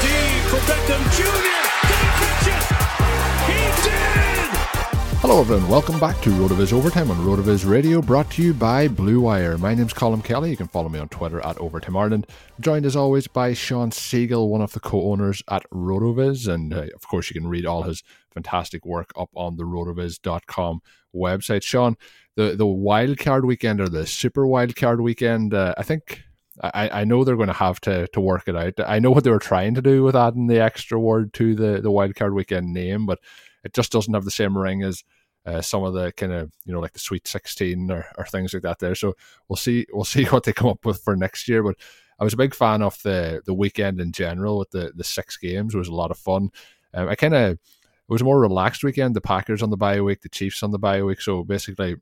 for Beckham Jr. Hello, everyone. Welcome back to RotoViz Overtime on RotoViz Radio, brought to you by Blue Wire. My name's Colin Kelly. You can follow me on Twitter at Overtime Ireland. Joined as always by Sean Siegele, one of the co-owners at RotoViz, and uh, of course, you can read all his fantastic work up on the RotoViz.com website. Sean, the the wild card weekend or the super wild card weekend, uh, I think. I, I know they're going to have to, to work it out. I know what they were trying to do with adding the extra word to the, the wild card weekend name, but it just doesn't have the same ring as uh, some of the kind of you know like the Sweet Sixteen or, or things like that. There, so we'll see we'll see what they come up with for next year. But I was a big fan of the the weekend in general with the the six games. It was a lot of fun. Um, I kind of it was a more relaxed weekend. The Packers on the bye week, the Chiefs on the bye week. So basically,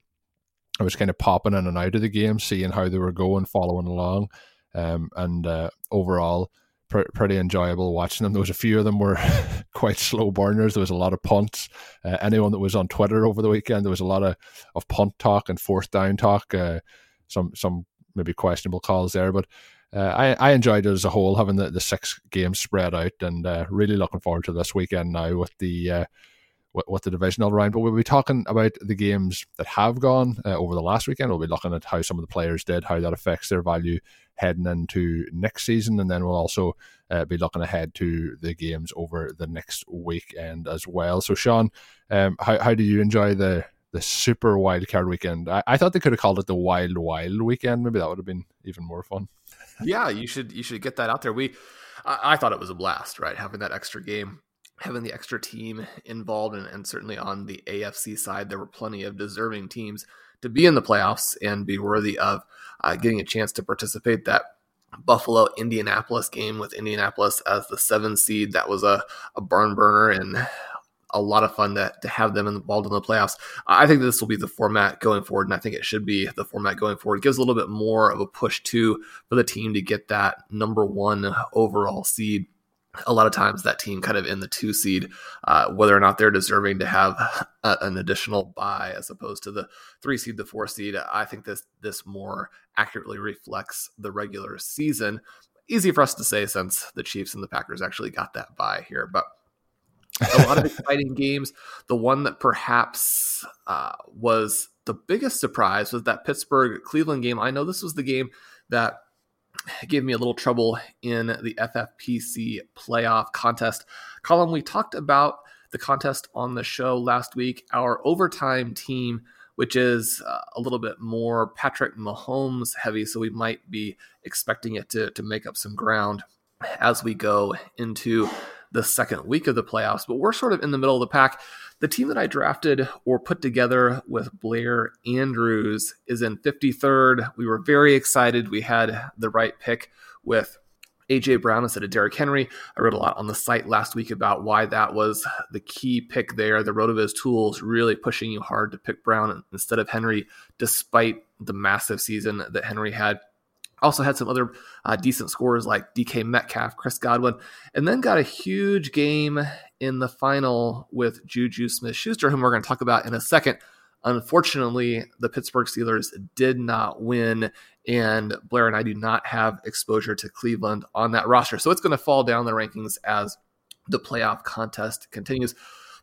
I was kind of popping in and out of the game, seeing how they were going, following along, um, and uh, overall pr- pretty enjoyable watching them. There was a few of them were quite slow burners. There was a lot of punts. Uh, anyone that was on Twitter over the weekend, there was a lot of, of punt talk and fourth down talk. Uh, some some maybe questionable calls there, but uh, I I enjoyed it as a whole, having the, the six games spread out, and uh, really looking forward to this weekend now with the uh, with, with the divisional round. But we'll be talking about the games that have gone uh, over the last weekend. We'll be looking at how some of the players did, how that affects their value heading into next season, and then we'll also uh, be looking ahead to the games over the next weekend as well. So, Sean, um, how how do you enjoy the the super wild card weekend? I, I thought they could have called it the wild wild weekend. Maybe that would have been even more fun. yeah, you should you should get that out there. We, I, I thought it was a blast, right? Having that extra game having the extra team involved and, and, certainly on the AFC side there were plenty of deserving teams to be in the playoffs and be worthy of uh, getting a chance to participate that Buffalo Indianapolis game with Indianapolis as the seven seed that was a, a barn burner and a lot of fun to, to have them involved in the playoffs. I think this will be the format going forward, and I think it should be the format going forward. It gives a little bit more of a push too for the team to get that number one overall seed a lot of times that team kind of in the two seed, uh, whether or not they're deserving to have a, an additional buy as opposed to the three seed, the four seed. I think this this more accurately reflects the regular season. Easy for us to say since the Chiefs and the Packers actually got that buy here, but a lot of exciting games. The one that perhaps uh, was the biggest surprise was that Pittsburgh Cleveland game. I know this was the game that gave me a little trouble in the FFPC playoff contest. Colin, we talked about the contest on the show last week. Our overtime team, which is uh, a little bit more Patrick Mahomes heavy, so we might be expecting it to, to make up some ground as we go into the second week of the playoffs. But we're sort of in the middle of the pack. The team that I drafted or put together with Blair Andrews is in 53rd. We were very excited. We had the right pick with AJ Brown instead of Derrick Henry. I wrote a lot on the site last week about why that was the key pick there. The RotoViz tools really pushing you hard to pick Brown instead of Henry, despite the massive season that Henry had. Also had some other uh, decent scores like DK Metcalf, Chris Godwin, and then got a huge game in the final with Juju Smith Schuster, whom we're going to talk about in a second. Unfortunately, the Pittsburgh Steelers did not win, and Blair and I do not have exposure to Cleveland on that roster. So it's going to fall down the rankings as the playoff contest continues.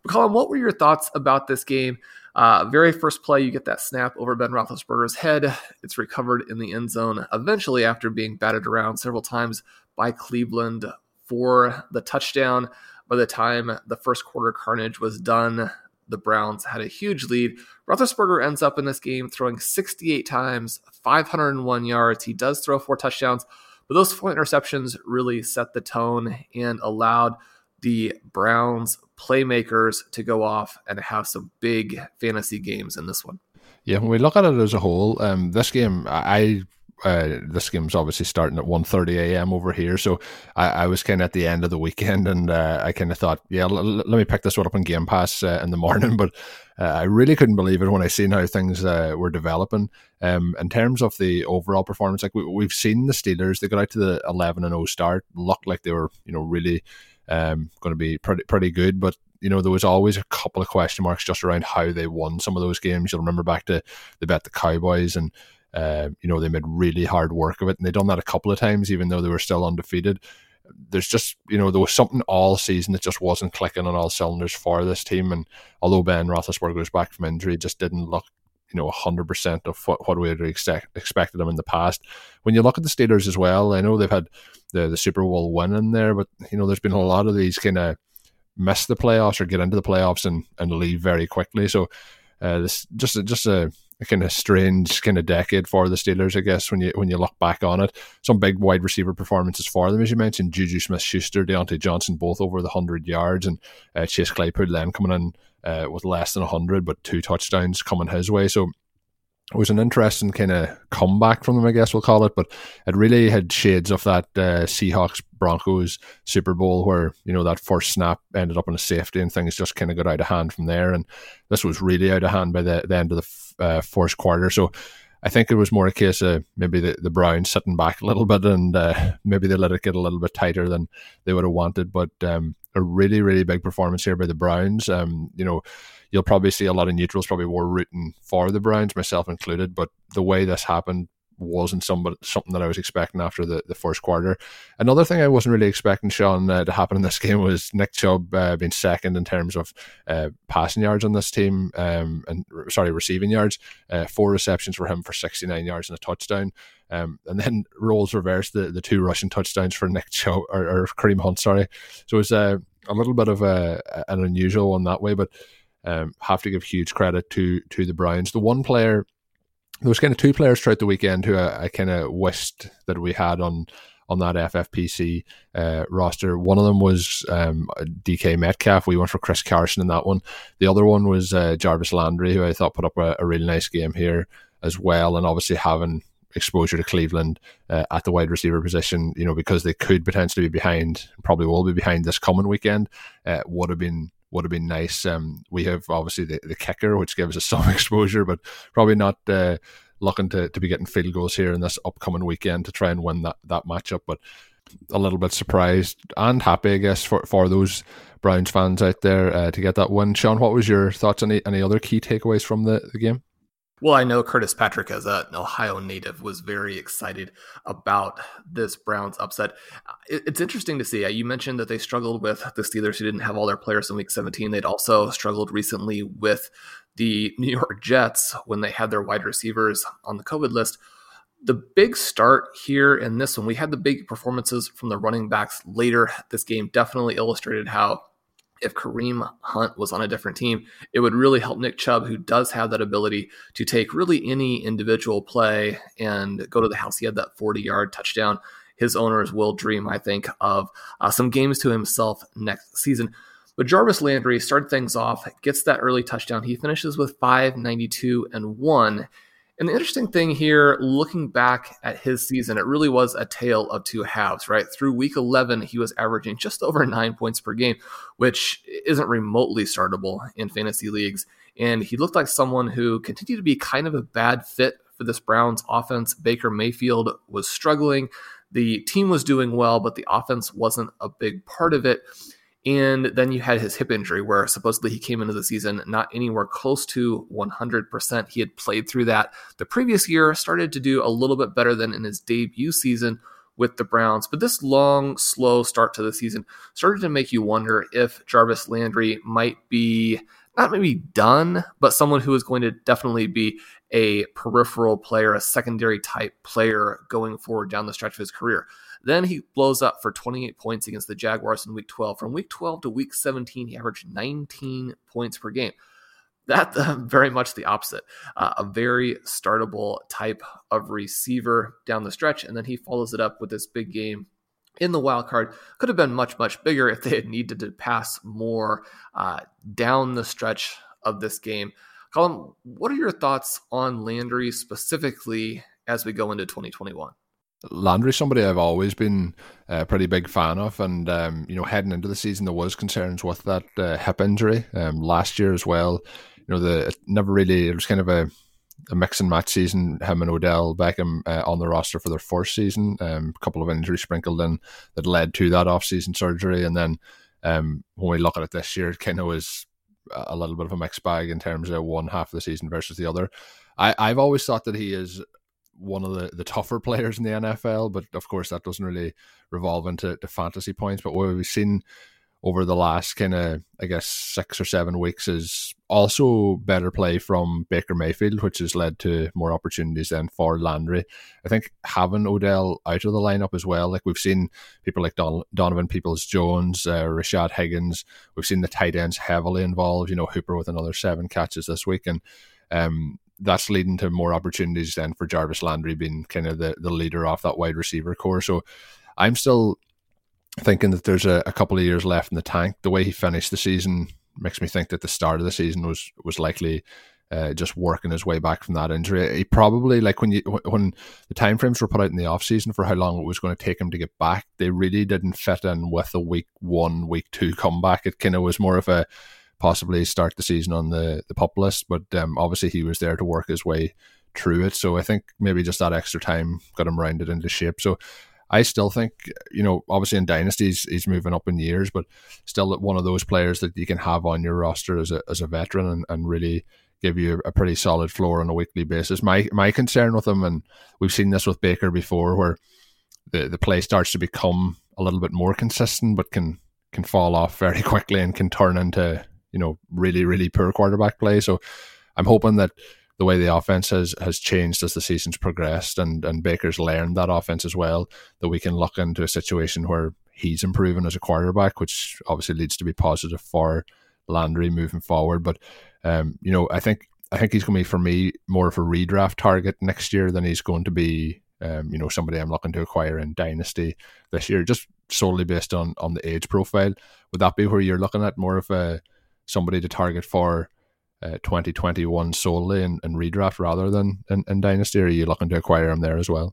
But Colin, what were your thoughts about this game? Uh, very first play, you get that snap over Ben Roethlisberger's head. It's recovered in the end zone eventually after being batted around several times by Cleveland for the touchdown. By the time the first quarter carnage was done, the Browns had a huge lead. Roethlisberger ends up in this game throwing 68 times, 501 yards. He does throw four touchdowns, but those four interceptions really set the tone and allowed the Browns playmakers to go off and have some big fantasy games in this one. Yeah, when we look at it as a whole, um, this game, I uh, this game's obviously starting at 1.30 a.m. over here, so I, I was kind of at the end of the weekend, and uh, I kind of thought, yeah, l- let me pick this one up on Game Pass uh, in the morning. But uh, I really couldn't believe it when I seen how things uh, were developing. Um, in terms of the overall performance, like we, have seen the Steelers, they got out to the 11 and 0 start, looked like they were, you know, really um, going to be pretty pretty good, but you know, there was always a couple of question marks just around how they won some of those games. You'll remember back to they bet the Cowboys and uh, you know, they made really hard work of it, and they'd done that a couple of times, even though they were still undefeated. There's just, you know, there was something all season that just wasn't clicking on all cylinders for this team. And although Ben Roethlisberger was back from injury, just didn't look, you know, 100% of what, what we had expect, expected them in the past. When you look at the Steelers as well, I know they've had the, the Super Bowl win in there, but, you know, there's been a lot of these kind of miss the playoffs or get into the playoffs and, and leave very quickly. So, uh, this just just a kind of strange kind of decade for the Steelers, I guess, when you when you look back on it. Some big wide receiver performances for them, as you mentioned, Juju Smith Schuster, Diontae Johnson, both over the hundred yards, and uh, Chase Claypool then coming in uh, with less than hundred, but two touchdowns coming his way. So it was an interesting kind of comeback from them, I guess we'll call it. But it really had shades of that uh, Seahawks Broncos Super Bowl where, you know, that first snap ended up in a safety and things just kind of got out of hand from there. And this was really out of hand by the, the end of the uh, first quarter. So I think it was more a case of maybe the, the Browns sitting back a little bit and uh, maybe they let it get a little bit tighter than they would have wanted. But um, a really, really big performance here by the Browns. Um, you know, you'll probably see a lot of neutrals probably were rooting for the Browns, myself included. But the way this happened wasn't somebody, something that I was expecting after the, the first quarter. Another thing I wasn't really expecting, Sean, uh, to happen in this game was Nick Chubb uh, being second in terms of uh, passing yards on this team, um, and sorry, receiving yards. Uh, four receptions for him for 69 yards and a touchdown. Um, and then roles reversed the, the two rushing touchdowns for Nick Chubb or, or Kareem Hunt, sorry. So it was uh, a little bit of a, an unusual one that way, but um, have to give huge credit to to the Browns. The one player, there was kind of two players throughout the weekend who I, I kind of wished that we had on on that FFPC uh, roster. One of them was um, DK Metcalf. We went for Chris Carson in that one. The other one was uh, Jarvis Landry, who I thought put up a, a, really nice game here as well. And obviously having exposure to Cleveland uh, at the wide receiver position, you know, because they could potentially be behind, probably will be behind this coming weekend, uh, would have been would have been nice. Um, we have obviously the, the kicker, which gives us some exposure, but probably not uh, looking to, to be getting field goals here in this upcoming weekend to try and win that, that matchup. But a little bit surprised and happy, I guess, for, for those Browns fans out there uh, to get that win. Sean, what was your thoughts? Any any other key takeaways from the, the game? Well, I know Curtis Patrick, as an Ohio native, was very excited about this Browns upset. It's interesting to see. Uh, you mentioned that they struggled with the Steelers, who didn't have all their players in Week 17. They'd also struggled recently with the New York Jets when they had their wide receivers on the COVID list. The big start here in this one, we had the big performances from the running backs later. This game definitely illustrated how if Kareem Hunt was on a different team, it would really help Nick Chubb, who does have that ability to take really any individual play and go to the house. He had that 40 yard touchdown. His owners will dream, I think, of uh, some games to himself next season. But Jarvis Landry started things off, gets that early touchdown. He finishes with 592 and 1 and the interesting thing here, looking back at his season, it really was a tale of two halves, right? Through week 11, he was averaging just over nine points per game, which isn't remotely startable in fantasy leagues. And he looked like someone who continued to be kind of a bad fit for this Browns offense. Baker Mayfield was struggling. The team was doing well, but the offense wasn't a big part of it. And then you had his hip injury, where supposedly he came into the season not anywhere close to 100%. He had played through that the previous year, started to do a little bit better than in his debut season with the Browns. But this long, slow start to the season started to make you wonder if Jarvis Landry might be not maybe done, but someone who is going to definitely be a peripheral player, a secondary type player going forward down the stretch of his career. Then he blows up for 28 points against the Jaguars in week 12. From week 12 to week 17, he averaged 19 points per game. That uh, very much the opposite. Uh, a very startable type of receiver down the stretch. And then he follows it up with this big game in the wild card could have been much much bigger if they had needed to pass more uh, down the stretch of this game. Colin, what are your thoughts on Landry specifically as we go into 2021? Landry, somebody I've always been a pretty big fan of, and um, you know, heading into the season, there was concerns with that uh, hip injury um, last year as well. You know, the it never really it was kind of a a mix and match season. Him and Odell Beckham uh, on the roster for their first season. Um, a couple of injuries sprinkled in that led to that off-season surgery, and then um, when we look at it this year, it kind of was a little bit of a mixed bag in terms of one half of the season versus the other. I, I've always thought that he is one of the, the tougher players in the NFL, but of course that doesn't really revolve into fantasy points. But what we've seen over the last kind of I guess six or seven weeks is also better play from Baker Mayfield, which has led to more opportunities then for Landry. I think having Odell out of the lineup as well, like we've seen people like Don- Donovan Peoples Jones, uh, Rashard Higgins, we've seen the tight ends heavily involved. You know Hooper with another seven catches this week, and um, that's leading to more opportunities then for Jarvis Landry being kind of the, the leader off that wide receiver core. So I'm still thinking that there's a, a, couple of years left in the tank. The way he finished the season makes me think that the start of the season was was likely uh, just working his way back from that injury. He probably like when you when the timeframes were put out in the off season for how long it was going to take him to get back, they really didn't fit in with a week one, week two comeback. It kind of was more of a possibly start the season on the the pup list, but um, obviously he was there to work his way through it. So I think maybe just that extra time got him rounded into shape. So I still think, you know, obviously in dynasties he's moving up in years, but still one of those players that you can have on your roster as a as a veteran and, and really give you a pretty solid floor on a weekly basis. My my concern with him, and we've seen this with Baker before, where the the play starts to become a little bit more consistent, but can can fall off very quickly and can turn into you know really really poor quarterback play. So I'm hoping that the way the offense has has changed as the season's progressed and and Baker's learned that offense as well that we can look into a situation where he's improving as a quarterback which obviously leads to be positive for Landry moving forward but um, you know I think I think he's going to be for me more of a redraft target next year than he's going to be um, you know somebody I'm looking to acquire in dynasty this year just solely based on on the age profile would that be where you're looking at more of a somebody to target for uh, 2021 solely in, in redraft rather than in, in Dynasty? Or are you looking to acquire him there as well?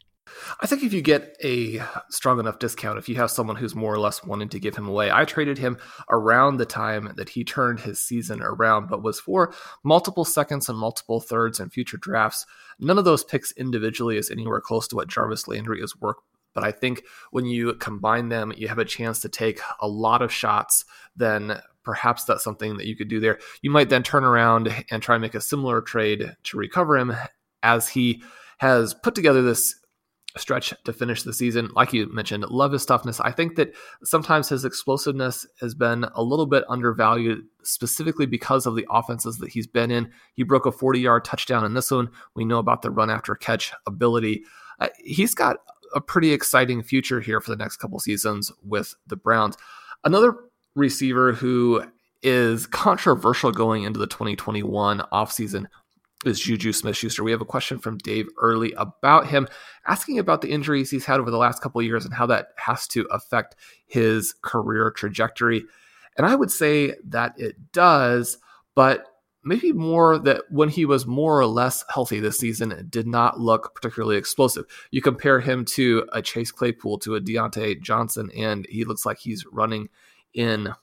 I think if you get a strong enough discount, if you have someone who's more or less wanting to give him away, I traded him around the time that he turned his season around, but was for multiple seconds and multiple thirds and future drafts. None of those picks individually is anywhere close to what Jarvis Landry is worth. But I think when you combine them, you have a chance to take a lot of shots then perhaps that's something that you could do there. You might then turn around and try and make a similar trade to recover him as he has put together this stretch to finish the season. Like you mentioned, love his toughness. I think that sometimes his explosiveness has been a little bit undervalued, specifically because of the offenses that he's been in. He broke a 40 yard touchdown in this one. We know about the run after catch ability. Uh, he's got a pretty exciting future here for the next couple seasons with the Browns. Another receiver who is controversial going into the 2021 offseason is Juju Smith Schuster. We have a question from Dave Early about him, asking about the injuries he's had over the last couple years and how that has to affect his career trajectory. And I would say that it does, but maybe more that when he was more or less healthy this season, it did not look particularly explosive. You compare him to a Chase Claypool, to a Diontae Johnson, and he looks like he's running in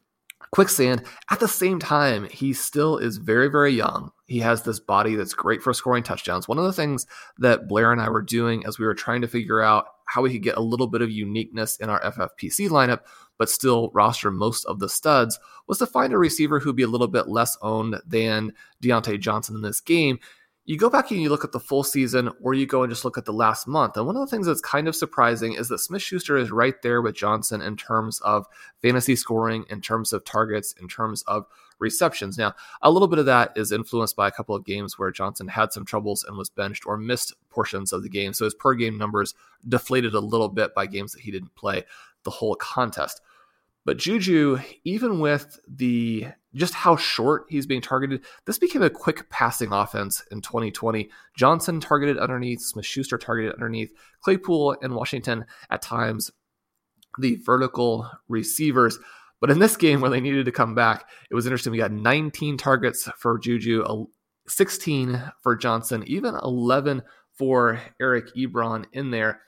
quicksand. At the same time, he still is very, very young. He has this body that's great for scoring touchdowns. One of the things that Blair and I were doing as we were trying to figure out how we could get a little bit of uniqueness in our FFPC lineup, but still roster most of the studs, was to find a receiver who'd be a little bit less owned than Diontae Johnson in this game. You go back and you look at the full season, or you go and just look at the last month. And one of the things that's kind of surprising is that Smith Schuster is right there with Johnson in terms of fantasy scoring, in terms of targets, in terms of receptions. Now, a little bit of that is influenced by a couple of games where Johnson had some troubles and was benched or missed portions of the game. So his per game numbers deflated a little bit by games that he didn't play the whole contest. But Juju, even with the just how short he's being targeted, this became a quick passing offense in 2020. Johnson targeted underneath, Smith Schuster targeted underneath, Claypool and Washington at times the vertical receivers. But in this game where they needed to come back, it was interesting. We got 19 targets for Juju, 16 for Johnson, even 11 for Eric Ebron in there.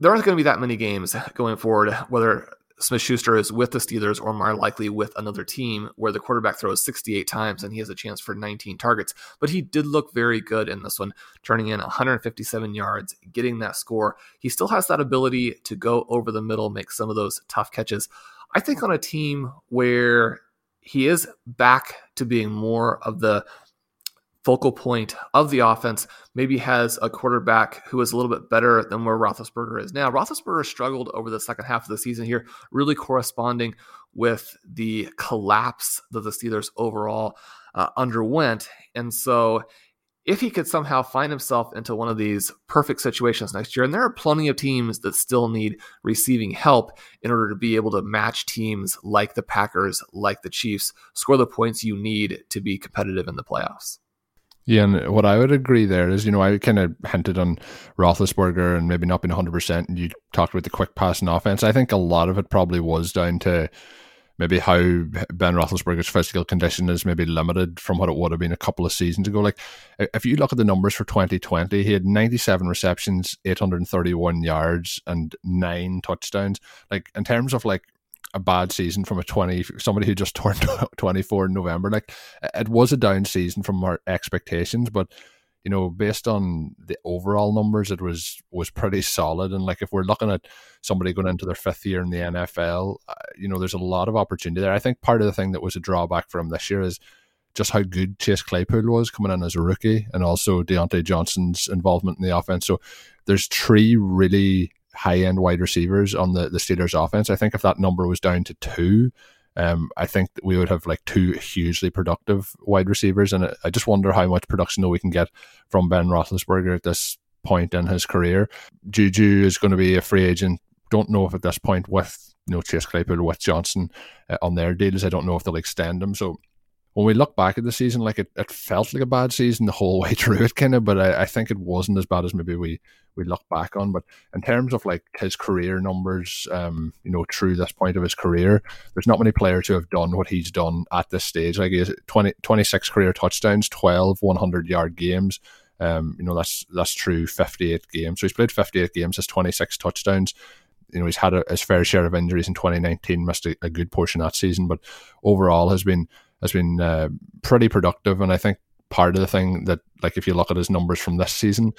There aren't going to be that many games going forward, whether Smith Schuster is with the Steelers or more likely with another team where the quarterback throws 68 times and he has a chance for 19 targets. But he did look very good in this one, turning in 157 yards, getting that score. He still has that ability to go over the middle, make some of those tough catches. I think on a team where he is back to being more of the focal point of the offense, maybe has a quarterback who is a little bit better than where Roethlisberger is now. Roethlisberger struggled over the second half of the season here, really corresponding with the collapse that the Steelers overall uh, underwent. And so if he could somehow find himself into one of these perfect situations next year, and there are plenty of teams that still need receiving help in order to be able to match teams like the Packers, like the Chiefs, score the points you need to be competitive in the playoffs. Yeah, and what I would agree there is, you know, I kind of hinted on Roethlisberger and maybe not being 100%, and you talked about the quick passing offense. I think a lot of it probably was down to maybe how Ben Roethlisberger's physical condition is maybe limited from what it would have been a couple of seasons ago. Like, if you look at the numbers for 2020, he had 97 receptions, 831 yards, and nine touchdowns. Like, in terms of like a bad season from a 20 somebody who just turned 24 in November. Like it was a down season from our expectations but you know based on the overall numbers it was was pretty solid. And like if we're looking at somebody going into their fifth year in the NFL uh, you know there's a lot of opportunity there. I think part of the thing that was a drawback for him this year is just how good Chase Claypool was coming in as a rookie and also Diontae Johnson's involvement in the offense. So there's three really high end wide receivers on the, the Steelers offense. I think if that number was down to two, um, I think we would have like two hugely productive wide receivers. And I just wonder how much production we can get from Ben Roethlisberger at this point in his career. Juju is going to be a free agent. Don't know if at this point with you know Chase Claypool with Johnson uh, on their deals, I don't know if they'll extend them. So when we look back at the season, like it, it felt like a bad season the whole way through it, kind of, but I, I think it wasn't as bad as maybe we we look back on. But in terms of like his career numbers, um, you know, through this point of his career, there's not many players who have done what he's done at this stage. Like he has 20, 26 career touchdowns, 12 100 yard games. Um, you know, that's that's true 58 games. So he's played 58 games, has 26 touchdowns you know he's had a, his fair share of injuries in 2019 missed a, a, good portion that season but overall has been has been uh, pretty productive. And I think part of the thing that, like, if you look at his numbers from this season,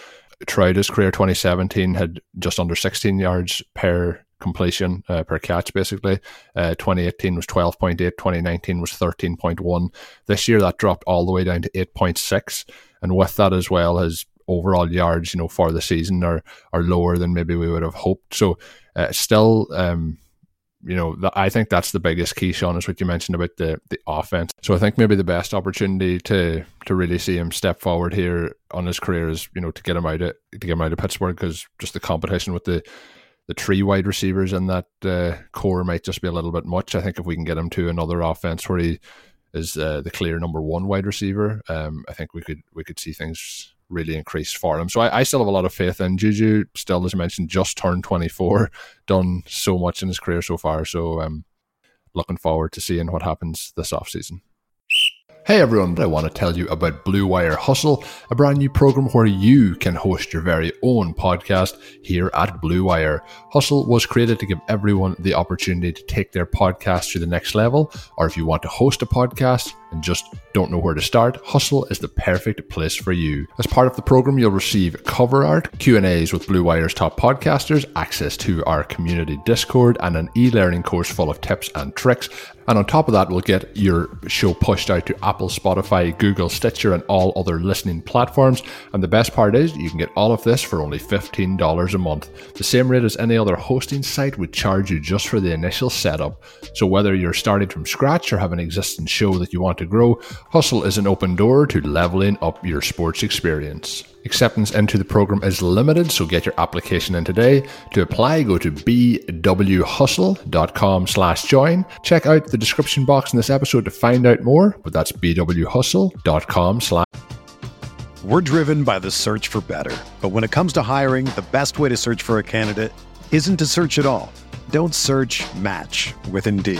throughout his career, 2017 had just under 16 yards per completion uh, per catch, basically. Uh, 2018 was 12.8, 2019 was 13.1. This year, that dropped all the way down to 8.6. And with that as well, his overall yards, you know, for the season are are lower than maybe we would have hoped. So, uh, still, um, you know, I think that's the biggest key, Sean, is what you mentioned about the the offense. So I think maybe the best opportunity to to really see him step forward here on his career is, you know, to get him out of to get him out of Pittsburgh because just the competition with the the three wide receivers in that uh, core might just be a little bit much. I think if we can get him to another offense where he is uh, the clear number one wide receiver, um, I think we could we could see things really increased for him. So I, I, still have a lot of faith in Juju. Still, as I mentioned, just turned 24, done so much in his career so far. So um, looking forward to seeing what happens this offseason. Hey everyone, I want to tell you about Blue Wire Hustle, a brand new program where you can host your very own podcast here at Blue Wire. Hustle was created to give everyone the opportunity to take their podcast to the next level, or if you want to host a podcast, and just don't know where to start, Hustle is the perfect place for you. As part of the program, you'll receive cover art, Q&As with Blue Wire's top podcasters, access to our community Discord, and an e-learning course full of tips and tricks. And on top of that, we'll get your show pushed out to Apple, Spotify, Google, Stitcher, and all other listening platforms. And the best part is, you can get all of this for only $15 a month. The same rate as any other hosting site would charge you just for the initial setup. So whether you're starting from scratch or have an existing show that you want to grow, Hustle is an open door to leveling up your sports experience. Acceptance into the program is limited, so get your application in today. To apply, go to bwhustle.com slash join. Check out the description box in this episode to find out more, but that's bwhustle.com slash We're driven by the search for better. But when it comes to hiring, the best way to search for a candidate isn't to search at all. Don't search match with Indeed.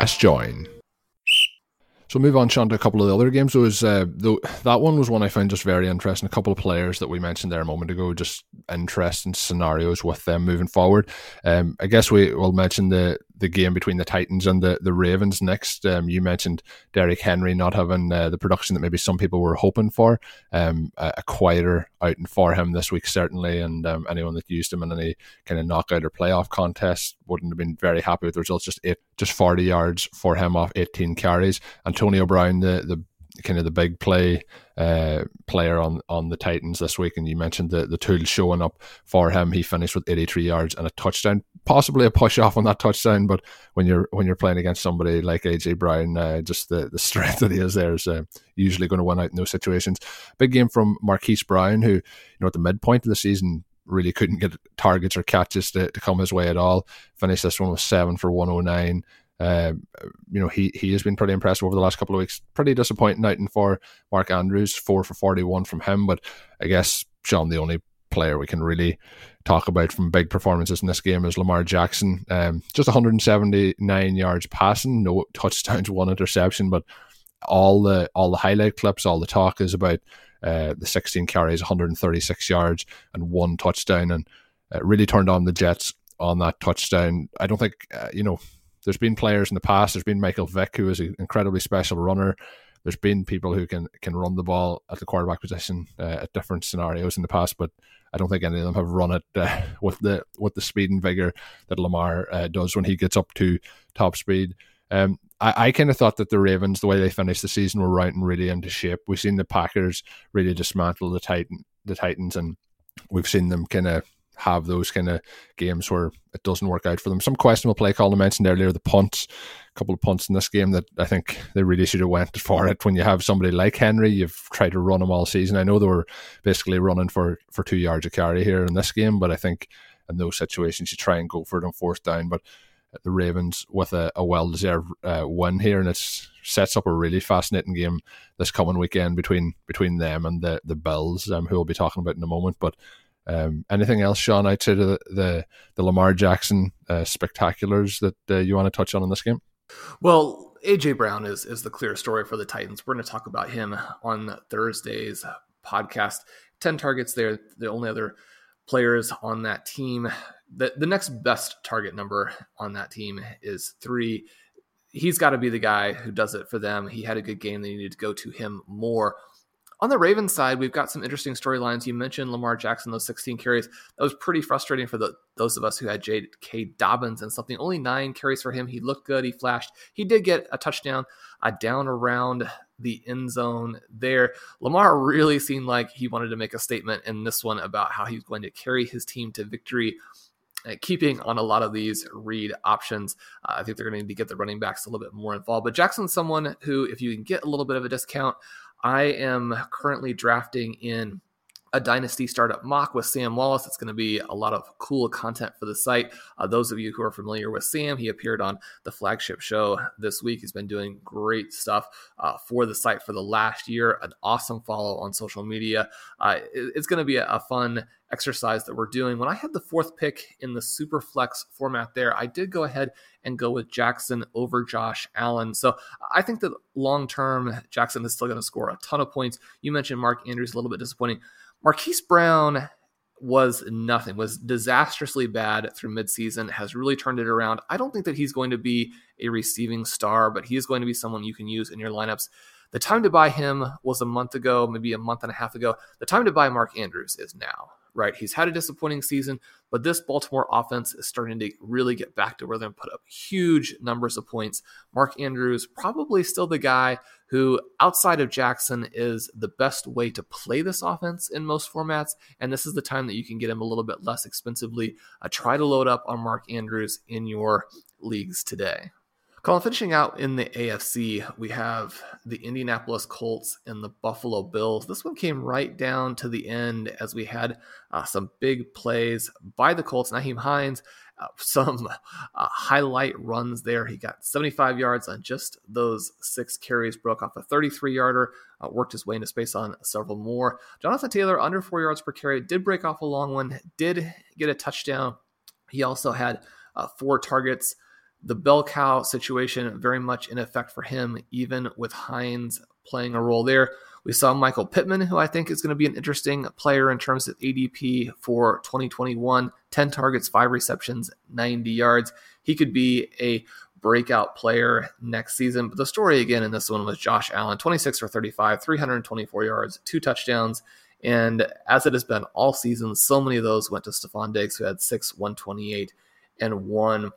Slash join. So move on, Sean, to a couple of the other games. Those, uh, though, that one was one I found just very interesting. A couple of players that we mentioned there a moment ago, just interesting scenarios with them moving forward. Um, I guess we will mention the the game between the Titans and the, the Ravens next. Um, you mentioned Derrick Henry not having uh, the production that maybe some people were hoping for. Um, a, a, quieter outing for him this week, certainly. And um, anyone that used him in any kind of knockout or playoff contest wouldn't have been very happy with the results. Just eight, just 40 yards for him off 18 carries. Antonio Brown, the, the kind of the big play uh, player on on the Titans this week, and you mentioned the the tools showing up for him. He finished with 83 yards and a touchdown, possibly a push off on that touchdown. But when you're when you're playing against somebody like AJ Brown, uh, just the the strength that he is there is uh, usually going to win out in those situations. Big game from Marquise Brown, who you know at the midpoint of the season really couldn't get targets or catches to, to come his way at all. Finished this one with seven for 109. Uh, you know, he he has been pretty impressive over the last couple of weeks. Pretty disappointing outing for Mark Andrews, four for forty one from him. But I guess Sean, the only player we can really talk about from big performances in this game is Lamar Jackson. Um, just 179 yards passing, no touchdowns, one interception, but all the all the highlight clips, all the talk is about uh, the 16 carries, 136 yards, and one touchdown, and uh, really turned on the Jets on that touchdown. I don't think uh, you know there's been players in the past. There's been Michael Vick, who is an incredibly special runner. There's been people who can can run the ball at the quarterback position uh, at different scenarios in the past, but I don't think any of them have run it uh, with the with the speed and vigor that Lamar uh, does when he gets up to top speed. Um, I, I kind of thought that the Ravens, the way they finished the season, were right and really into shape. We've seen the Packers really dismantle the Titan the Titans, and we've seen them kind of have those kind of games where it doesn't work out for them. Some questionable play call I mentioned earlier, the punts, a couple of punts in this game that I think they really should have went for it. When you have somebody like Henry, you've tried to run him all season. I know they were basically running for for two yards of carry here in this game, but I think in those situations you try and go for it on fourth down. But the Ravens with a, a well deserved uh, win here, and it sets up a really fascinating game this coming weekend between between them and the the Bills, um, who we'll be talking about in a moment. But um, anything else, Sean, outside of the, the, the Lamar Jackson uh, spectaculars that uh, you want to touch on in this game? Well, AJ Brown is is the clear story for the Titans. We're going to talk about him on Thursday's podcast. Ten targets there. The only other players on that team. The the next best target number on that team is three. He's got to be the guy who does it for them. He had a good game. They needed to go to him more. On the Ravens side, we've got some interesting storylines. You mentioned Lamar Jackson, those 16 carries. That was pretty frustrating for the, those of us who had J.K. Dobbins and something. Only nine carries for him. He looked good. He flashed. He did get a touchdown uh, down around the end zone there. Lamar really seemed like he wanted to make a statement in this one about how he's going to carry his team to victory. Uh, keeping on a lot of these read options, uh, I think they're going to need to get the running backs a little bit more involved. But Jackson's someone who, if you can get a little bit of a discount, I am currently drafting in a dynasty startup mock with Sam Wallace. It's going to be a lot of cool content for the site. Uh, those of you who are familiar with Sam, he appeared on the flagship show this week. He's been doing great stuff uh, for the site for the last year. An awesome follow on social media. Uh, it, it's going to be a, a fun exercise that we're doing. When I had the fourth pick in the super flex format there, I did go ahead and go with Jackson over Josh Allen. So I think that long term, Jackson is still going to score a ton of points. You mentioned Mark Andrews, a little bit disappointing. Marquise Brown was nothing, was disastrously bad through midseason, has really turned it around. I don't think that he's going to be a receiving star, but he is going to be someone you can use in your lineups. The time to buy him was a month ago, maybe a month and a half ago. The time to buy Mark Andrews is now right? He's had a disappointing season, but this Baltimore offense is starting to really get back to where they're put up huge numbers of points. Mark Andrews, probably still the guy who, outside of Jackson, is the best way to play this offense in most formats. And this is the time that you can get him a little bit less expensively. Uh, try to load up on Mark Andrews in your leagues today. Colin, finishing out in the AFC, we have the Indianapolis Colts and the Buffalo Bills. This one came right down to the end as we had uh, some big plays by the Colts. Nyheim Hines, uh, some uh, highlight runs there. He got 75 yards on just those six carries, broke off a 33 yarder, uh, worked his way into space on several more. Jonathan Taylor, under four yards per carry, did break off a long one, did get a touchdown. He also had uh, four targets the bell cow situation very much in effect for him, even with Hines playing a role there. We saw Michael Pittman, who I think is going to be an interesting player in terms of ADP for 2021 10 targets, 5 receptions, 90 yards. He could be a breakout player next season. But the story again in this one was Josh Allen 26 for 35, 324 yards, two touchdowns. And as it has been all season, so many of those went to Stefon Diggs, who had six, 128, and one.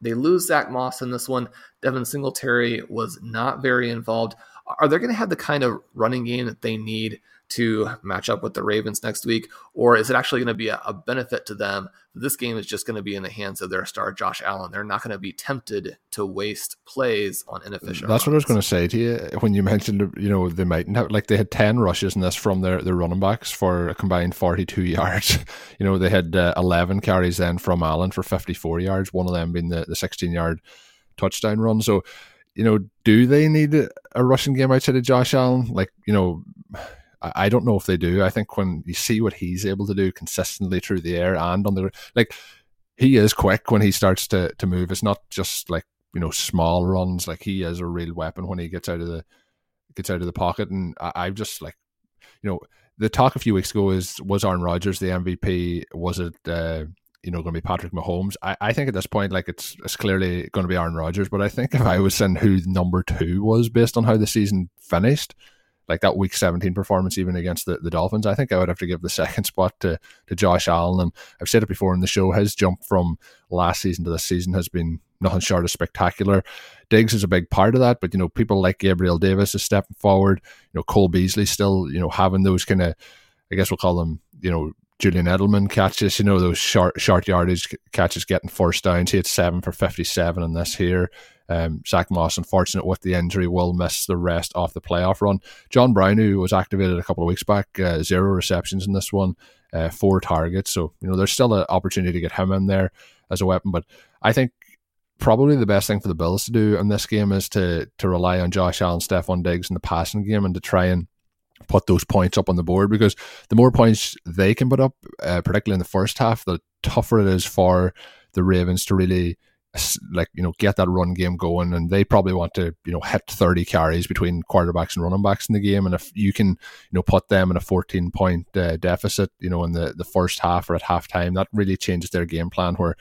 They lose Zach Moss in this one. Devin Singletary was not very involved. Are they going to have the kind of running game that they need to match up with the Ravens next week? Or is it actually going to be a, a benefit to them? This game is just going to be in the hands of their star, Josh Allen. They're not going to be tempted to waste plays on inefficient. That's runs. what I was going to say to you when you mentioned, you know, they might have, like they had 10 rushes in this from their, their running backs for a combined 42 yards. you know, they had uh, 11 carries then from Allen for 54 yards, one of them being the, the 16 yard touchdown run. So, you know, do they need a rushing game outside of Josh Allen? Like, you know, I don't know if they do. I think when you see what he's able to do consistently through the air and on the like, he is quick when he starts to to move. It's not just like you know small runs. Like he is a real weapon when he gets out of the gets out of the pocket. And I, I've just like, you know, the talk a few weeks ago is was Aaron Rodgers the MVP? Was it uh, you know going to be Patrick Mahomes? I, I think at this point, like it's it's clearly going to be Aaron Rodgers. But I think if I was saying who number two was based on how the season finished, like that week 17 performance, even against the, the Dolphins, I think I would have to give the second spot to, to Josh Allen. And I've said it before in the show, his jump from last season to this season has been nothing short of spectacular. Diggs is a big part of that, but you know, people like Gabriel Davis is stepping forward. You know, Cole Beasley still, you know, having those kind of, I guess we'll call them, you know, Julian Edelman catches, you know, those short short yardage catches getting forced downs. He had seven for 57 in this here. Um, Zach Moss, unfortunate with the injury, will miss the rest of the playoff run. John Brown, who was activated a couple of weeks back, uh, zero receptions in this one, uh, four targets. So, you know, there's still an opportunity to get him in there as a weapon. But I think probably the best thing for the Bills to do in this game is to to rely on Josh Allen, Stefon Diggs in the passing game and to try and put those points up on the board because the more points they can put up, uh, particularly in the first half, the tougher it is for the Ravens to really like you know get that run game going and they probably want to you know hit 30 carries between quarterbacks and running backs in the game and if you can you know put them in a 14 point uh, deficit you know in the the first half or at halftime that really changes their game plan where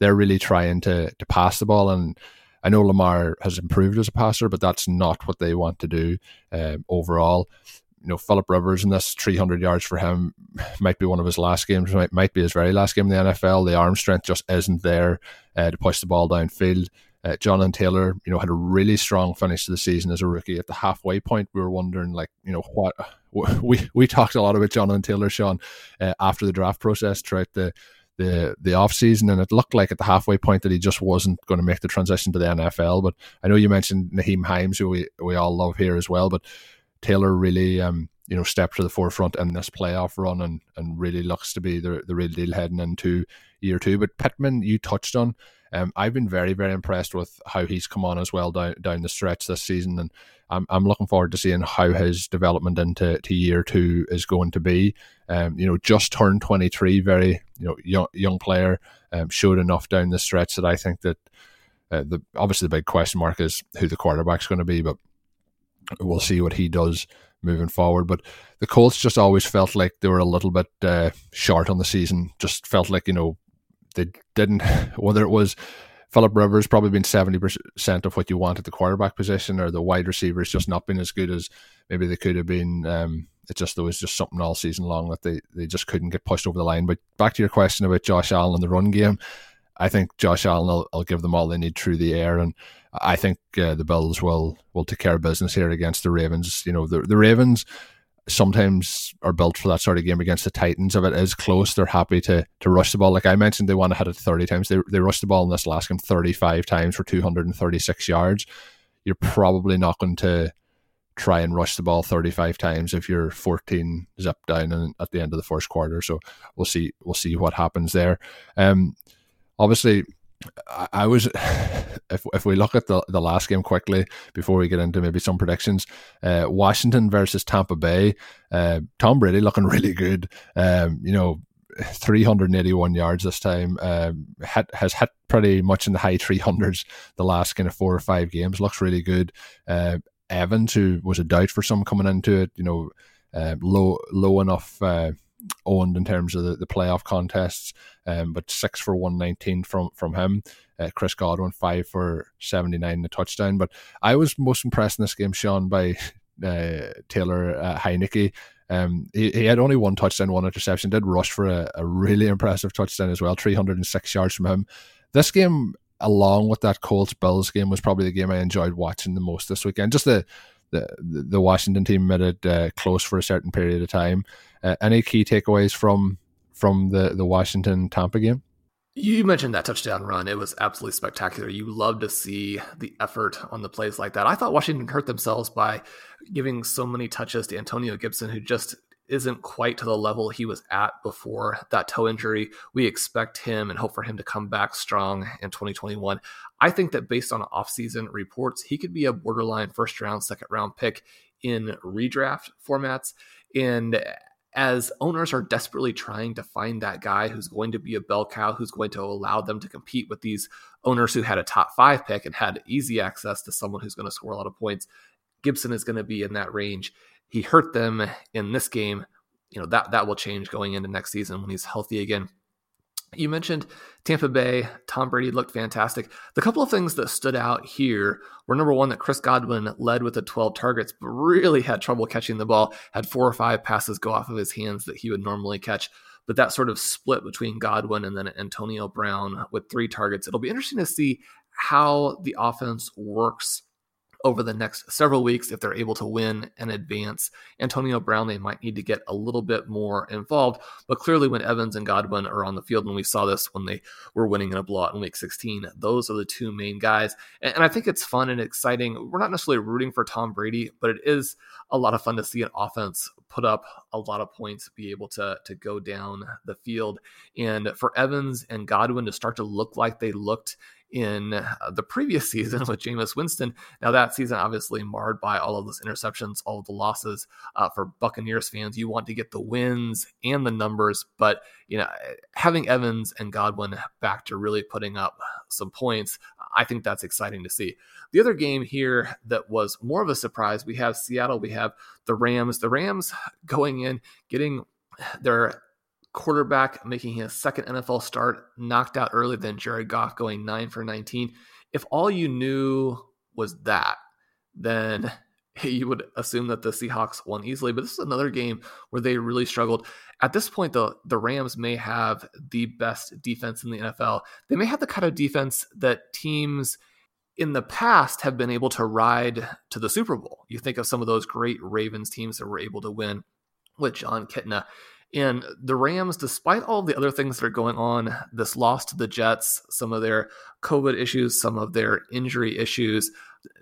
they're really trying to to pass the ball and I know Lamar has improved as a passer but that's not what they want to do uh, overall you know, Philip Rivers in this 300 yards for him might be one of his last games, might, might be his very last game in the NFL. The arm strength just isn't there uh, to push the ball downfield. Uh, Jonathan Taylor, you know, had a really strong finish to the season as a rookie. At the halfway point, we were wondering, like, you know, what we we talked a lot about Jonathan Taylor, Sean, uh, after the draft process throughout the the the off season, and it looked like at the halfway point that he just wasn't going to make the transition to the NFL. But I know you mentioned Nyheim Hines, who we we all love here as well, but Taylor really. Um, you know, stepped to the forefront in this playoff run and, and really looks to be the, the real deal heading into year two. But Pittman, you touched on, um, I've been very, very impressed with how he's come on as well down down the stretch this season, and I'm I'm looking forward to seeing how his development into to year two is going to be. Um, you know, just turned 23, very you know young young player, um, showed enough down the stretch that I think that uh, the obviously the big question mark is who the quarterback's going to be, but we'll see what he does moving forward. But the Colts just always felt like they were a little bit uh, short on the season. Just felt like you know they didn't whether it was Philip Rivers probably been seventy percent of what you want at the quarterback position, or the wide receivers just not been as good as maybe they could have been. Um, it just there was just something all season long that they they just couldn't get pushed over the line. But back to your question about Josh Allen and the run game, I think Josh Allen will, will give them all they need through the air, and I think uh, the Bills will will take care of business here against the Ravens. You know the the Ravens sometimes are built for that sort of game against the Titans. If it is close, they're happy to to rush the ball. Like I mentioned, they want to hit it 30 times. They, they rushed the ball in this last game 35 times for 236 yards. You're probably not going to try and rush the ball 35 times if you're 14 zip down in, at the end of the first quarter. So we'll see we'll see what happens there. Um, obviously I was, if if we look at the the last game quickly before we get into maybe some predictions, uh, Washington versus Tampa Bay. Uh, Tom Brady looking really good. Um, you know, 381 yards this time. Um, hit, has hit pretty much in the high 300s the last kind of four or five games. Looks really good. Uh, Evans, who was a doubt for some coming into it, you know, uh, low low enough uh, owned in terms of the, the playoff contests, um, but six for 119 from, from him. Uh, Chris Godwin, five for 79, the touchdown. But I was most impressed in this game, Sean, by uh, Taylor uh, Heinicke. Um, he, he had only one touchdown, one interception, did rush for a, a really impressive touchdown as well, 306 yards from him. This game, along with that Colts Bills game, was probably the game I enjoyed watching the most this weekend. Just the the, the Washington team made it uh, close for a certain period of time. Uh, any key takeaways from from the the Washington Tampa game? You mentioned that touchdown run. It was absolutely spectacular. You love to see the effort on the plays like that. I thought Washington hurt themselves by giving so many touches to Antonio Gibson, who just isn't quite to the level he was at before that toe injury. We expect him and hope for him to come back strong in 2021. I think that based on offseason reports, he could be a borderline first round, second round pick in redraft formats. And as owners are desperately trying to find that guy who's going to be a bell cow, who's going to allow them to compete with these owners who had a top five pick and had easy access to someone who's going to score a lot of points, Gibson is going to be in that range. He hurt them in this game. You know, that that will change going into next season when he's healthy again. You mentioned Tampa Bay. Tom Brady looked fantastic. The couple of things that stood out here were number one, that Chris Godwin led with the 12 targets, but really had trouble catching the ball, had four or five passes go off of his hands that he would normally catch. But that sort of split between Godwin and then Antonio Brown with three targets. It'll be interesting to see how the offense works over the next several weeks if they're able to win and advance. Antonio Brown, they might need to get a little bit more involved, but clearly when Evans and Godwin are on the field, and we saw this when they were winning in a blowout in week 16, those are the two main guys. And, and I think it's fun and exciting. We're not necessarily rooting for Tom Brady, but it is a lot of fun to see an offense put up a lot of points, be able to, to go down the field. And for Evans and Godwin to start to look like they looked in uh, the previous season with Jameis Winston. Now, that season obviously marred by all of those interceptions, all of the losses. Uh, for Buccaneers fans, you want to get the wins and the numbers, but you know, having Evans and Godwin back to really putting up some points, I think that's exciting to see. The other game here that was more of a surprise, we have Seattle, we have the Rams. The Rams going in, getting their quarterback making his second NFL start, knocked out earlier than Jared Goff, going nine for 19. If all you knew was that, then you would assume that the Seahawks won easily. But this is another game where they really struggled. At this point, the, the Rams may have the best defense in the NFL. They may have the kind of defense that teams in the past have been able to ride to the Super Bowl. You think of some of those great Ravens teams that were able to win with John Kitna. And the Rams, despite all the other things that are going on, this loss to the Jets, some of their COVID issues, some of their injury issues,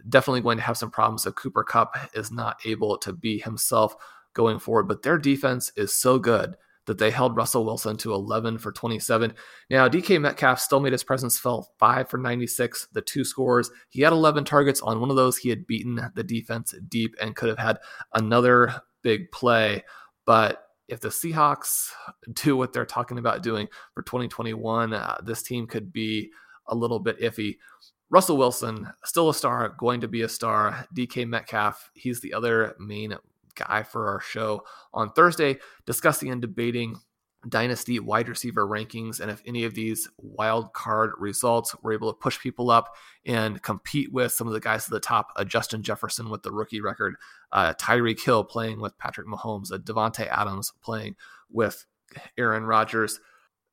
definitely going to have some problems So Cooper Kupp is not able to be himself going forward. But their defense is so good that they held Russell Wilson to 11 for 27. Now, DK Metcalf still made his presence felt 5 for 96, the two scores. He had 11 targets. On one of those, he had beaten the defense deep and could have had another big play. But if the Seahawks do what they're talking about doing for 2021, uh, this team could be a little bit iffy. Russell Wilson, still a star, going to be a star. DK Metcalf, he's the other main guy for our show on Thursday, discussing and debating dynasty wide receiver rankings and if any of these wild card results were able to push people up and compete with some of the guys at the top uh, justin jefferson with the rookie record uh, tyreek hill playing with patrick mahomes uh, davante adams playing with aaron rodgers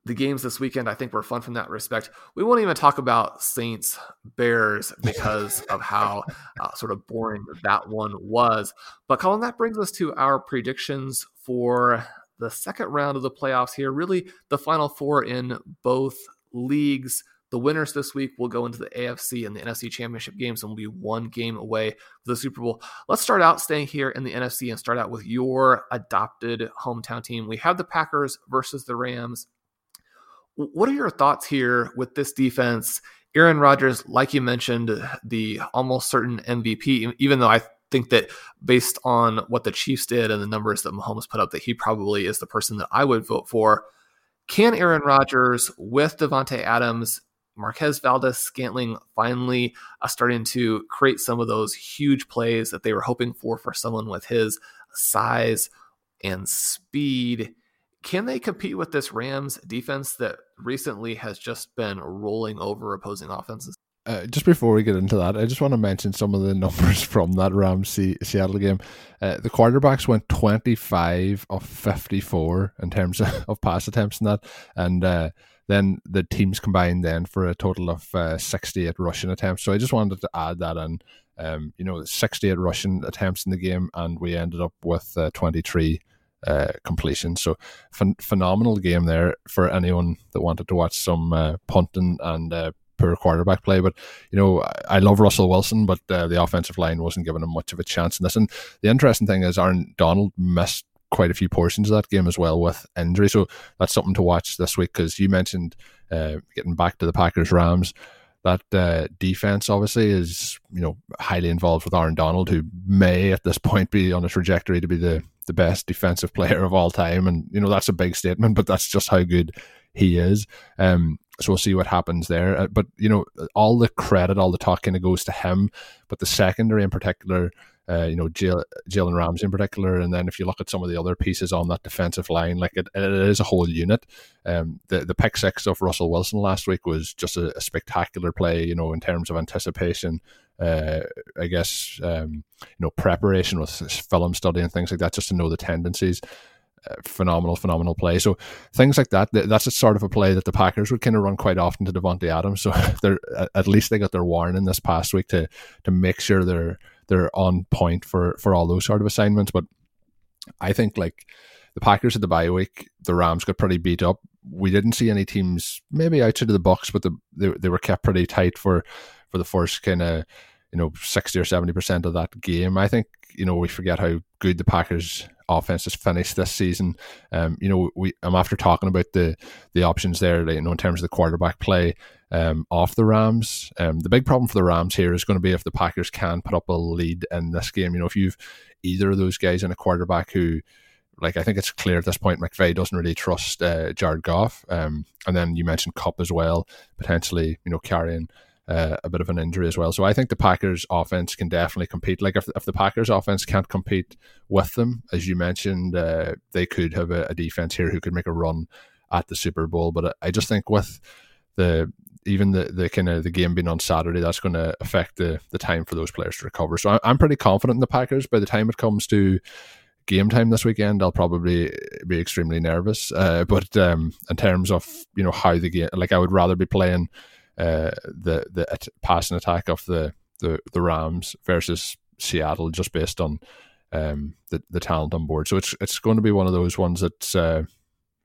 the games this weekend I think were fun from that respect. We won't even talk about Saints Bears because of how uh, sort of boring that one was. But Colin, that brings us to our predictions for the second round of the playoffs here. Really, the final four in both leagues. The winners this week will go into the AFC and the NFC championship games and will be one game away for the Super Bowl. Let's start out staying here in the NFC and start out with your adopted hometown team. We have the Packers versus the Rams. What are your thoughts here with this defense? Aaron Rodgers, like you mentioned, the almost certain MVP, even though I think that based on what the Chiefs did and the numbers that Mahomes put up, that he probably is the person that I would vote for. Can Aaron Rodgers with Davante Adams, Marquez Valdes-Scantling finally uh, starting to create some of those huge plays that they were hoping for for someone with his size and speed? Can they compete with this Rams defense that recently has just been rolling over opposing offenses? Uh, just before we get into that, I just want to mention some of the numbers from that Rams Seattle game. Uh, the quarterbacks went 25 of 54 in terms of, pass attempts and that. And uh, then the teams combined then for a total of uh, 68 rushing attempts. So I just wanted to add that in. Um, you know, 68 rushing attempts in the game, and we ended up with uh, 23 uh, completion. So ph- phenomenal game there for anyone that wanted to watch some uh, punting and uh, poor quarterback play. But you know, I love Russell Wilson, but uh, the offensive line wasn't giving him much of a chance in this. And the interesting thing is, Aaron Donald missed quite a few portions of that game as well with injury. So that's something to watch this week because you mentioned uh, getting back to the Packers Rams that uh, defense obviously is you know highly involved with Aaron Donald, who may at this point be on a trajectory to be the the best defensive player of all time, and you know that's a big statement, but that's just how good he is. Um, so we'll see what happens there. Uh, but you know, all the credit, all the talk kind of goes to him, but the secondary in particular uh, you know, Jalen Ramsey in particular. And then if you look at some of the other pieces on that defensive line, like it, it is a whole unit. Um, the, the pick six of Russell Wilson last week was just a, a spectacular play, you know, in terms of anticipation. Uh, I guess, um, you know, preparation with film study and things like that, just to know the tendencies. Phenomenal, phenomenal play. So things like that, that's a sort of a play that the Packers would kind of run quite often to Davante Adams. So they're at least they got their warning this past week to to make sure they're they're on point for for all those sort of assignments. But I think like the Packers at the bye week, the Rams got pretty beat up. We didn't see any teams maybe outside of the box, but the, they they were kept pretty tight for for the first kind of you know sixty or seventy percent of that game. I think you know we forget how good the Packers offense has finished this season. Um, you know, we I'm after talking about the the options there, you know, in terms of the quarterback play um, off the Rams. Um, the big problem for the Rams here is going to be if the Packers can put up a lead in this game. You know, if you've either of those guys in a quarterback who like I think it's clear at this point McVay doesn't really trust uh, Jared Goff. Um, and then you mentioned Kupp as well, potentially, you know, carrying uh, a bit of an injury as well. So I think the Packers offense can definitely compete. Like if, if the Packers offense can't compete with them, as you mentioned, uh, they could have a, a, defense here who could make a run at the Super Bowl. But I just think with the even the, the kind of the game being on Saturday, that's going to affect the the time for those players to recover. So I'm pretty confident in the Packers. By the time it comes to game time this weekend, I'll probably be extremely nervous. Uh, but um, in terms of you know how the game, like I would rather be playing uh, the the passing attack of the, the the Rams versus Seattle, just based on um, the the talent on board. So it's it's going to be one of those ones that's uh,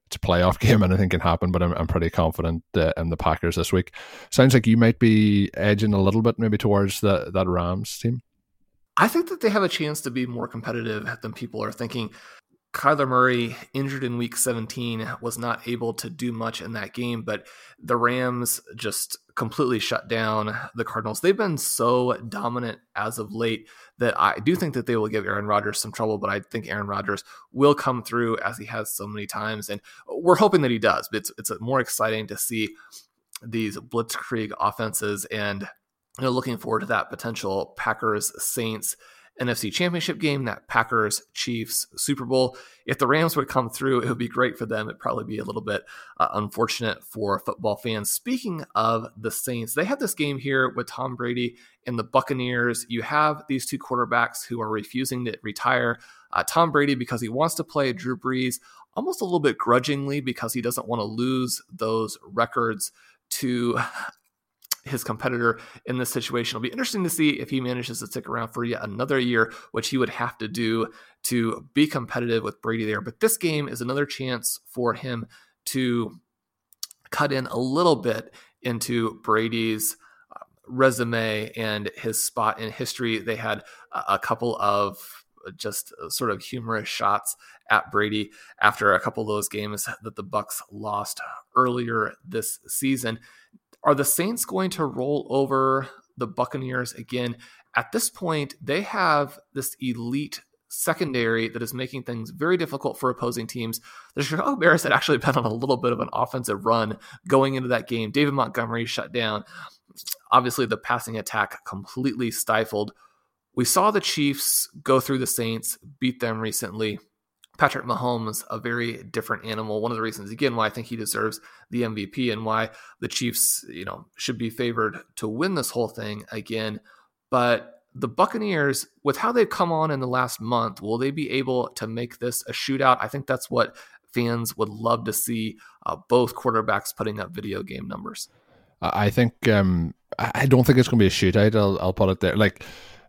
it's a playoff game. Anything can happen, but I'm I'm pretty confident uh, in the Packers this week. Sounds like you might be edging a little bit maybe towards the that Rams team. I think that they have a chance to be more competitive than people are thinking. Kyler Murray, injured in week 17, was not able to do much in that game, but the Rams just completely shut down the Cardinals. They've been so dominant as of late that I do think that they will give Aaron Rodgers some trouble, but I think Aaron Rodgers will come through as he has so many times. And we're hoping that he does. But it's, it's more exciting to see these blitzkrieg offenses and you know, looking forward to that potential Packers Saints NFC Championship game, that Packers Chiefs Super Bowl. If the Rams would come through, it would be great for them. It'd probably be a little bit uh, unfortunate for football fans. Speaking of the Saints, they have this game here with Tom Brady and the Buccaneers. You have these two quarterbacks who are refusing to retire. Uh, Tom Brady, because he wants to play Drew Brees almost a little bit grudgingly because he doesn't want to lose those records to his competitor in this situation. It'll be interesting to see if he manages to stick around for yet another year, which he would have to do to be competitive with Brady there. But this game is another chance for him to cut in a little bit into Brady's uh, resume and his spot in history. They had a couple of just sort of humorous shots at Brady after a couple of those games that the Bucs lost earlier this season. Are the Saints going to roll over the Buccaneers again? At this point, they have this elite secondary that is making things very difficult for opposing teams. The Chicago Bears had actually been on a little bit of an offensive run going into that game. David Montgomery shut down. Obviously, the passing attack completely stifled. We saw the Chiefs go through the Saints, beat them recently. Patrick Mahomes a very different animal. One of the reasons, again, why I think he deserves the MVP and why the Chiefs, you know, should be favored to win this whole thing again. But the Buccaneers, with how they've come on in the last month, will they be able to make this a shootout? I think that's what fans would love to see. Uh, both quarterbacks putting up video game numbers. I think um, I don't think it's going to be a shootout. I'll, I'll put it there. Like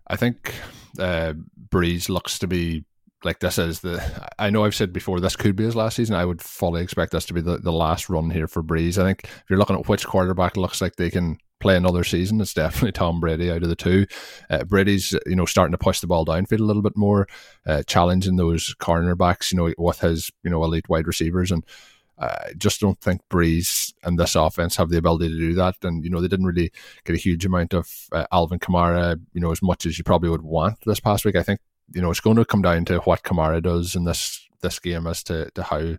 I think uh, Brees looks to be like this is the I know I've said before this could be his last season. I would fully expect this to be the, the last run here for Brees. I think if you're looking at which quarterback looks like they can play another season, it's definitely Tom Brady out of the two. Uh, Brady's you know starting to push the ball downfield a little bit more, uh, challenging those cornerbacks. You know with his you know elite wide receivers and. I just don't think Brees and this offense have the ability to do that. And, you know, they didn't really get a huge amount of uh, Alvin Kamara, you know, as much as you probably would want this past week. I think you know, it's going to come down to what Kamara does in this this game as to, to how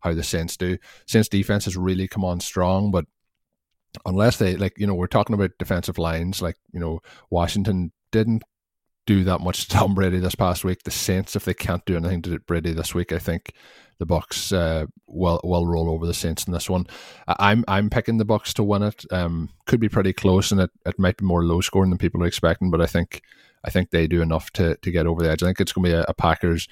how the Saints do. Saints defense has really come on strong, but unless they like, you know, we're talking about defensive lines, like you know, Washington didn't do that much to Tom Brady this past week. The Saints, if they can't do anything to Brady this week, I think the Bucs uh, will will roll over the Saints in this one. I'm I'm picking the Bucs to win it. Um, could be pretty close, and it, it might be more low scoring than people are expecting, but I think I think they do enough to to get over the edge. I think it's going to be a, a Packers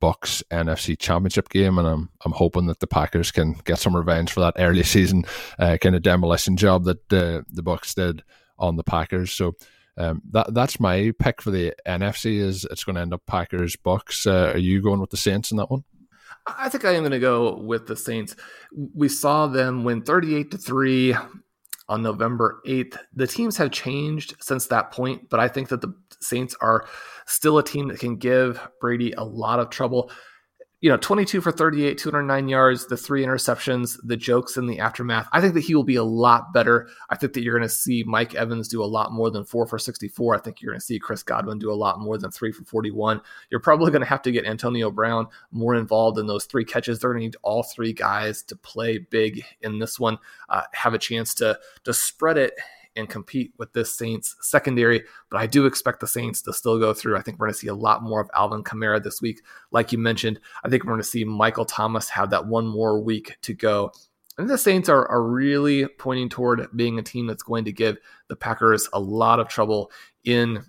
Bucs NFC Championship game, and I'm I'm hoping that the Packers can get some revenge for that early season uh, kind of demolition job that the the Bucs did on the Packers. So. Um, that that's my pick for the NFC. Is it's going to end up Packers Bucs? Uh, are you going with the Saints in that one? I think I am going to go with the Saints. We saw them win 38 to 3 on November 8th. The teams have changed since that point, but I think that the Saints are still a team that can give Brady a lot of trouble you know, 22 for 38, 209 yards, the three interceptions, the jokes in the aftermath. I think that he will be a lot better. I think that you're going to see Mike Evans do a lot more than four for 64. I think you're going to see Chris Godwin do a lot more than three for 41. You're probably going to have to get Antonio Brown more involved in those three catches. They're going to need all three guys to play big in this one, uh, have a chance to to spread it and compete with this Saints secondary. But I do expect the Saints to still go through. I think we're going to see a lot more of Alvin Kamara this week. Like you mentioned, I think we're going to see Michael Thomas have that one more week to go. And the Saints are, are really pointing toward being a team that's going to give the Packers a lot of trouble in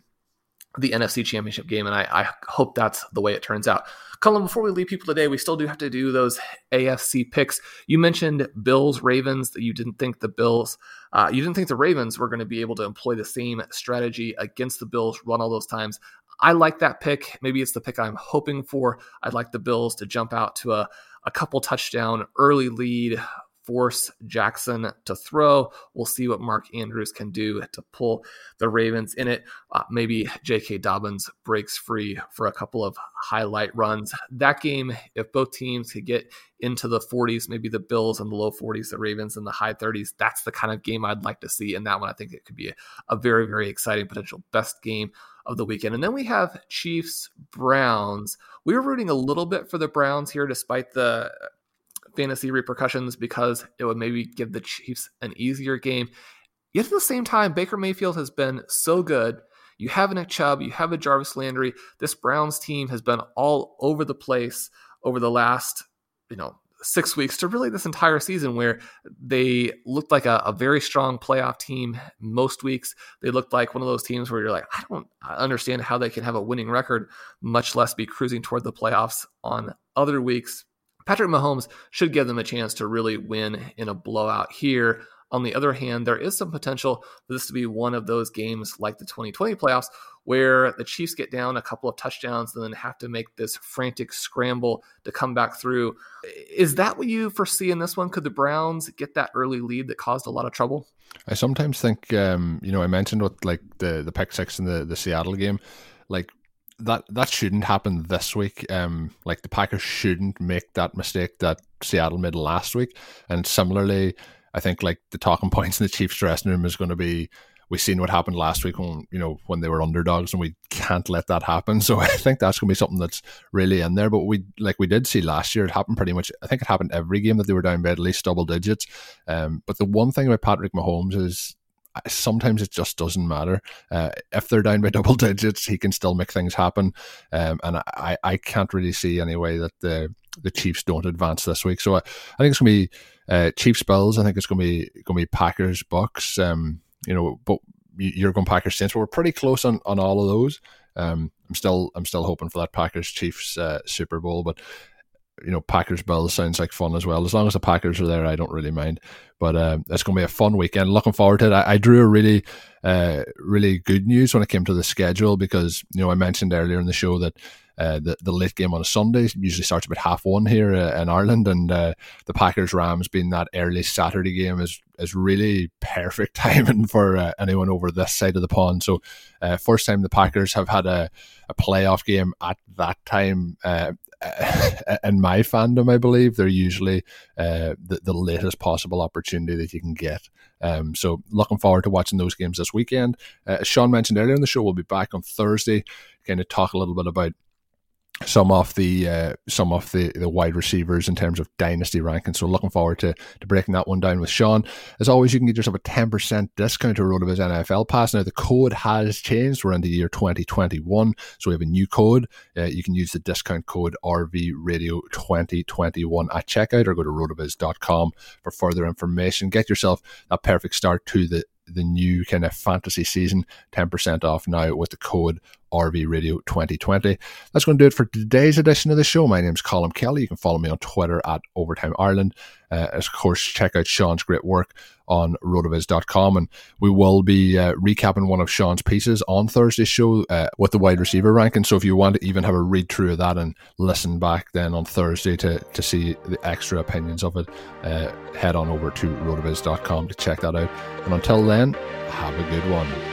the NFC Championship game, and I, I, hope that's the way it turns out. Colin, before we leave people today, we still do have to do those AFC picks. You mentioned Bills Ravens that you didn't think the Bills, uh, you didn't think the Ravens were going to be able to employ the same strategy against the Bills, run all those times. I like that pick. Maybe it's the pick I'm hoping for. I'd like the Bills to jump out to a, a couple touchdown early lead force Jackson to throw. We'll see what Mark Andrews can do to pull the Ravens in it. Uh, maybe J.K. Dobbins breaks free for a couple of highlight runs. That game, if both teams could get into the 40s, maybe the Bills in the low 40s, the Ravens in the high 30s, that's the kind of game I'd like to see. And that one, I think it could be a, a very, very exciting potential best game of the weekend. And then we have Chiefs Browns. We were rooting a little bit for the Browns here, despite the fantasy repercussions because it would maybe give the Chiefs an easier game. Yet at the same time, Baker Mayfield has been so good. You have a Nick Chubb, you have a Jarvis Landry. This Browns team has been all over the place over the last, you know, six weeks to really this entire season where they looked like a, a, very strong playoff team most weeks. They looked like one of those teams where you're like, I don't understand how they can have a winning record, much less be cruising toward the playoffs on other weeks. Patrick Mahomes should give them a chance to really win in a blowout here. On the other hand, there is some potential for this to be one of those games like the 2020 playoffs where the Chiefs get down a couple of touchdowns and then have to make this frantic scramble to come back through. Is that what you foresee in this one? Could the Browns get that early lead that caused a lot of trouble? I sometimes think, um, you know, I mentioned what like the the pick six in the the Seattle game, like that that shouldn't happen this week. Um, like the Packers shouldn't make that mistake that Seattle made last week. And similarly, I think like the talking points in the Chiefs dressing room is going to be we've seen what happened last week when you know when they were underdogs and we can't let that happen. So I think that's going to be something that's really in there. But we like we did see last year, it happened pretty much. I think it happened every game that they were down by at least double digits. Um, but the one thing about Patrick Mahomes is sometimes it just doesn't matter. Uh, if they're down by double digits, he can still make things happen. Um, and I, I can't really see any way that the the Chiefs don't advance this week. So I, I think it's gonna be uh, Chiefs Bills. I think it's gonna be gonna be Packers Bucs. Um, you know, but you're going Packers Saints. We're pretty close on, on all of those. Um, I'm still I'm still hoping for that Packers Chiefs uh, Super Bowl, but you know, Packers Bills sounds like fun as well. As long as the Packers are there, I don't really mind. But uh, it's going to be a fun weekend. Looking forward to it. I, I drew a really, uh, really good news when it came to the schedule because you know I mentioned earlier in the show that uh, the the late game on a Sunday usually starts about half one here uh, in Ireland, and uh, the Packers Rams being that early Saturday game is is really perfect timing for uh, anyone over this side of the pond. So, uh, first time the Packers have had a, a playoff game at that time uh, in my fandom, I believe they're usually uh, the, the latest possible opportunity that you can get. Um, so looking forward to watching those games this weekend. Uh, as Sean mentioned earlier in the show, we'll be back on Thursday, kind of talk a little bit about some of the uh, some of the, the wide receivers in terms of dynasty ranking. So looking forward to, to breaking that one down with Sean. As always, you can get yourself a 10% discount to RotoViz NFL Pass. Now the code has changed. We're in the year 2021. So we have a new code. Uh, you can use the discount code RV Radio 2021 at checkout or go to rotoviz.com for further information. Get yourself a perfect start to the the new kind of fantasy season, 10% off now with the code RV Radio 2020. That's going to do it for today's edition of the show. My name's Colin Kelly. You can follow me on Twitter at Overtime Ireland. Uh, of course, check out Sean's great work on rotoviz.com. And we will be uh, recapping one of Sean's pieces on Thursday's show uh, with the wide receiver ranking. So if you want to even have a read through of that and listen back then on Thursday to, to see the extra opinions of it, uh, head on over to rotoviz.com to check that out. And until then, have a good one.